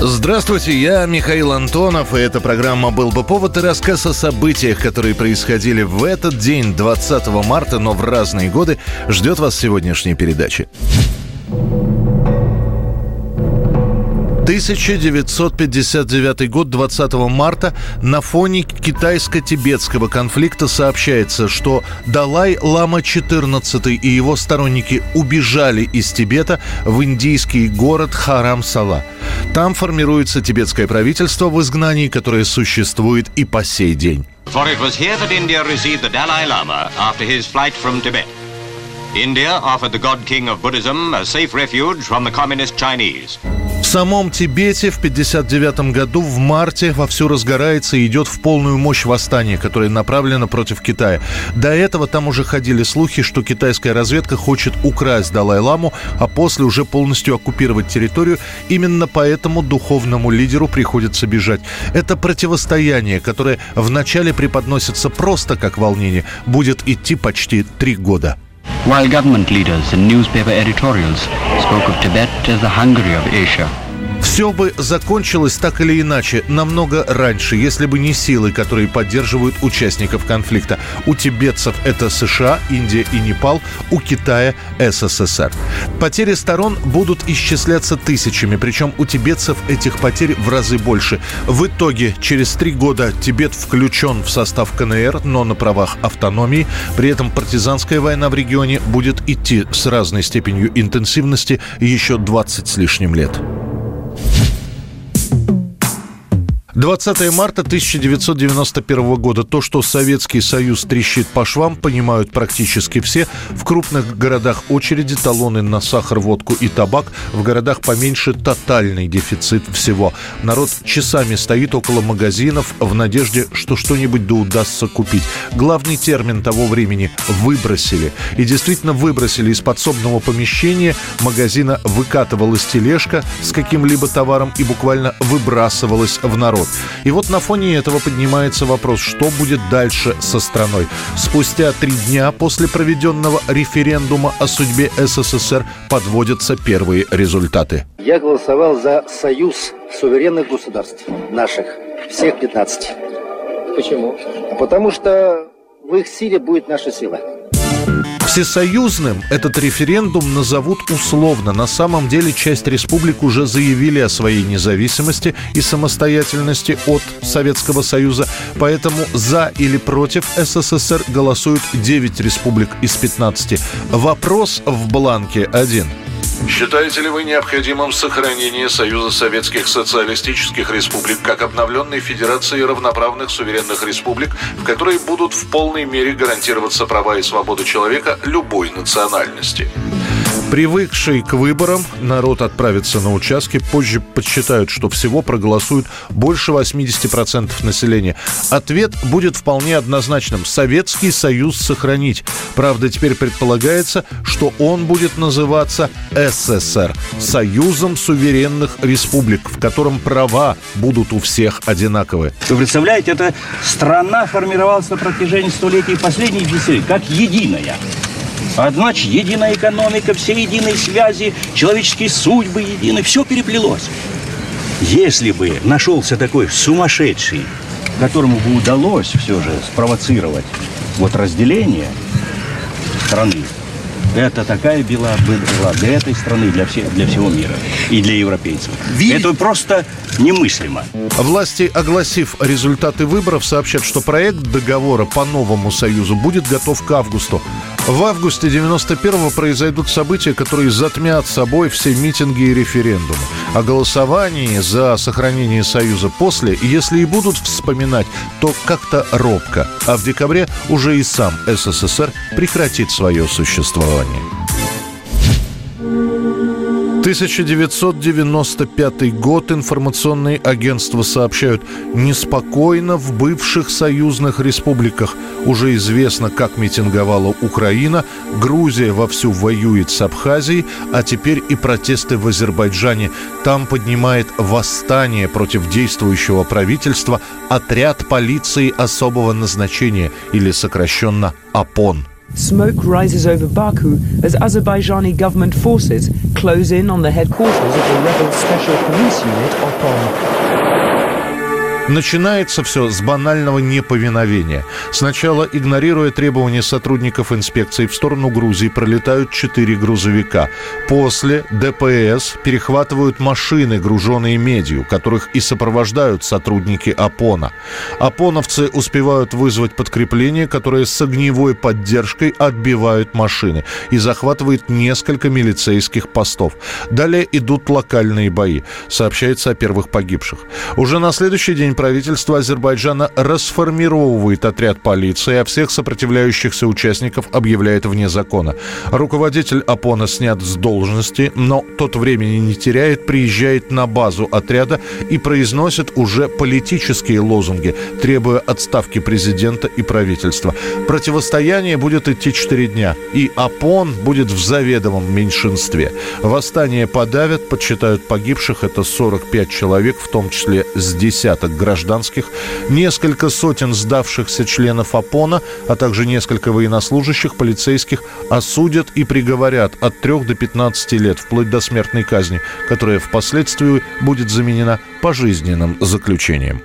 Здравствуйте, я Михаил Антонов, и эта программа «Был бы повод» и рассказ о событиях, которые происходили в этот день, 20 марта, но в разные годы, ждет вас сегодняшняя передача. 1959 год, 20 марта, на фоне китайско-тибетского конфликта сообщается, что Далай-Лама XIV и его сторонники убежали из Тибета в индийский город Харам-Сала. Там формируется тибетское правительство в изгнании, которое существует и по сей день. India offered the God King of Buddhism a safe refuge from the communist Chinese. В самом Тибете в 1959 году в марте вовсю разгорается и идет в полную мощь восстание, которое направлено против Китая. До этого там уже ходили слухи, что китайская разведка хочет украсть Далай-Ламу, а после уже полностью оккупировать территорию. Именно поэтому духовному лидеру приходится бежать. Это противостояние, которое вначале преподносится просто как волнение, будет идти почти три года. While government leaders and newspaper editorials spoke of Tibet as the Hungary of Asia, Все бы закончилось так или иначе намного раньше, если бы не силы, которые поддерживают участников конфликта. У тибетцев это США, Индия и Непал, у Китая СССР. Потери сторон будут исчисляться тысячами, причем у тибетцев этих потерь в разы больше. В итоге через три года Тибет включен в состав КНР, но на правах автономии. При этом партизанская война в регионе будет идти с разной степенью интенсивности еще 20 с лишним лет. 20 марта 1991 года. То, что Советский Союз трещит по швам, понимают практически все. В крупных городах очереди, талоны на сахар, водку и табак. В городах поменьше тотальный дефицит всего. Народ часами стоит около магазинов в надежде, что что-нибудь да удастся купить. Главный термин того времени – выбросили. И действительно выбросили из подсобного помещения магазина выкатывалась тележка с каким-либо товаром и буквально выбрасывалась в народ. И вот на фоне этого поднимается вопрос, что будет дальше со страной. Спустя три дня после проведенного референдума о судьбе СССР подводятся первые результаты. Я голосовал за союз суверенных государств наших, всех 15. Почему? Потому что в их силе будет наша сила. Всесоюзным этот референдум назовут условно. На самом деле часть республик уже заявили о своей независимости и самостоятельности от Советского Союза. Поэтому за или против СССР голосуют 9 республик из 15. Вопрос в бланке один – Считаете ли вы необходимым сохранение Союза Советских Социалистических Республик как обновленной Федерации равноправных суверенных республик, в которой будут в полной мере гарантироваться права и свободы человека любой национальности? Привыкший к выборам, народ отправится на участки. Позже подсчитают, что всего проголосуют больше 80% населения. Ответ будет вполне однозначным. Советский Союз сохранить. Правда, теперь предполагается, что он будет называться СССР. Союзом суверенных республик, в котором права будут у всех одинаковые. Вы представляете, эта страна формировалась на протяжении столетий последних десятилетий как единая. Значит, единая экономика, все единые связи, человеческие судьбы едины, все переплелось. Если бы нашелся такой сумасшедший, которому бы удалось все же спровоцировать вот разделение страны, это такая бела была для этой страны, для, все, для всего мира и для европейцев. Вид... Это просто немыслимо. Власти, огласив результаты выборов, сообщат, что проект договора по новому союзу будет готов к августу. В августе 91-го произойдут события, которые затмят собой все митинги и референдумы. О голосовании за сохранение Союза после, если и будут вспоминать, то как-то робко. А в декабре уже и сам СССР прекратит свое существование. 1995 год информационные агентства сообщают, неспокойно в бывших союзных республиках. Уже известно, как митинговала Украина, Грузия вовсю воюет с Абхазией, а теперь и протесты в Азербайджане. Там поднимает восстание против действующего правительства отряд полиции особого назначения или сокращенно ОПОН. Smoke rises over Baku as Azerbaijani government forces close in on the headquarters of the rebel special police unit OPON. Начинается все с банального неповиновения. Сначала, игнорируя требования сотрудников инспекции, в сторону Грузии пролетают четыре грузовика. После ДПС перехватывают машины, груженные медью, которых и сопровождают сотрудники ОПОНа. ОПОНовцы успевают вызвать подкрепление, которое с огневой поддержкой отбивают машины и захватывает несколько милицейских постов. Далее идут локальные бои. Сообщается о первых погибших. Уже на следующий день правительство Азербайджана расформировывает отряд полиции, а всех сопротивляющихся участников объявляет вне закона. Руководитель ОПОНа снят с должности, но тот времени не теряет, приезжает на базу отряда и произносит уже политические лозунги, требуя отставки президента и правительства. Противостояние будет идти 4 дня, и ОПОН будет в заведомом меньшинстве. Восстание подавят, подсчитают погибших, это 45 человек, в том числе с десяток гражданских, несколько сотен сдавшихся членов ОПОНа, а также несколько военнослужащих, полицейских осудят и приговорят от 3 до 15 лет, вплоть до смертной казни, которая впоследствии будет заменена пожизненным заключением.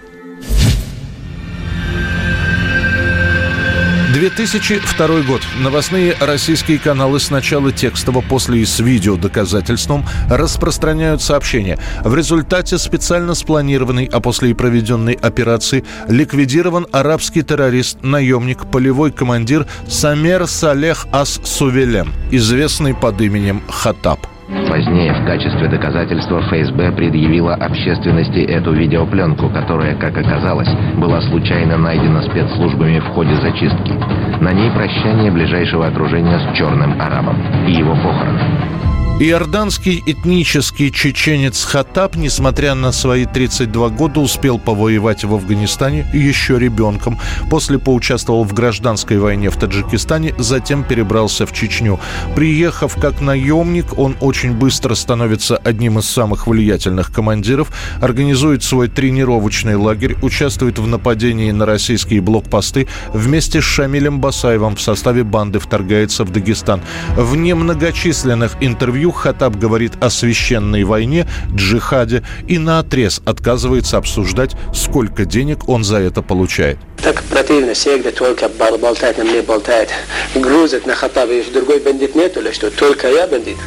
2002 год. Новостные российские каналы сначала текстово, после и с видео доказательством распространяют сообщение. В результате специально спланированной, а после и проведенной операции ликвидирован арабский террорист, наемник, полевой командир Самер Салех Ас-Сувелем, известный под именем Хатаб. Позднее в качестве доказательства ФСБ предъявила общественности эту видеопленку, которая, как оказалось, была случайно найдена спецслужбами в ходе зачистки. На ней прощание ближайшего окружения с черным арабом и его похороны. Иорданский этнический чеченец Хатаб, несмотря на свои 32 года, успел повоевать в Афганистане еще ребенком. После поучаствовал в гражданской войне в Таджикистане, затем перебрался в Чечню. Приехав как наемник, он очень быстро становится одним из самых влиятельных командиров, организует свой тренировочный лагерь, участвует в нападении на российские блокпосты, вместе с Шамилем Басаевым в составе банды вторгается в Дагестан. В немногочисленных интервью Хатаб говорит о священной войне, джихаде и на отрез отказывается обсуждать, сколько денег он за это получает. Так противно всегда только болтать на мне болтает. Грузит на Хатаба, и другой бандит нету или что? Только я бандит.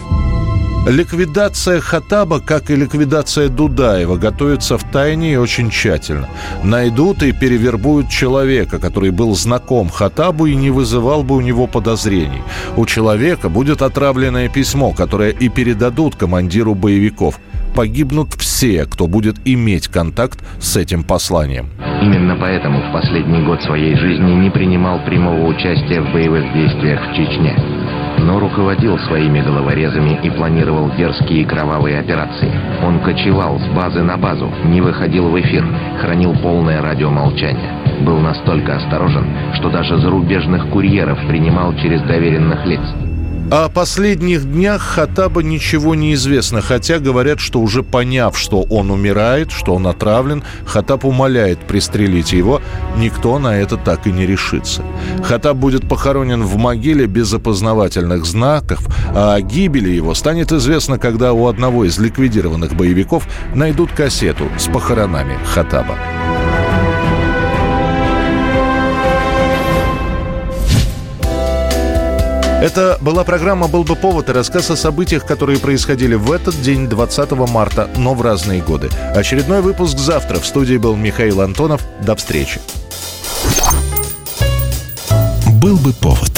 Ликвидация Хатаба, как и ликвидация Дудаева, готовится в тайне и очень тщательно. Найдут и перевербуют человека, который был знаком Хатабу и не вызывал бы у него подозрений. У человека будет отравленное письмо, которое и передадут командиру боевиков погибнут все, кто будет иметь контакт с этим посланием. Именно поэтому в последний год своей жизни не принимал прямого участия в боевых действиях в Чечне но руководил своими головорезами и планировал дерзкие кровавые операции. Он кочевал с базы на базу, не выходил в эфир, хранил полное радиомолчание. Был настолько осторожен, что даже зарубежных курьеров принимал через доверенных лиц. О последних днях Хатаба ничего не известно, хотя говорят, что уже поняв, что он умирает, что он отравлен, Хатаб умоляет пристрелить его. Никто на это так и не решится. Хатаб будет похоронен в могиле без опознавательных знаков, а о гибели его станет известно, когда у одного из ликвидированных боевиков найдут кассету с похоронами Хатаба. Это была программа «Был бы повод» и рассказ о событиях, которые происходили в этот день, 20 марта, но в разные годы. Очередной выпуск завтра. В студии был Михаил Антонов. До встречи. «Был бы повод»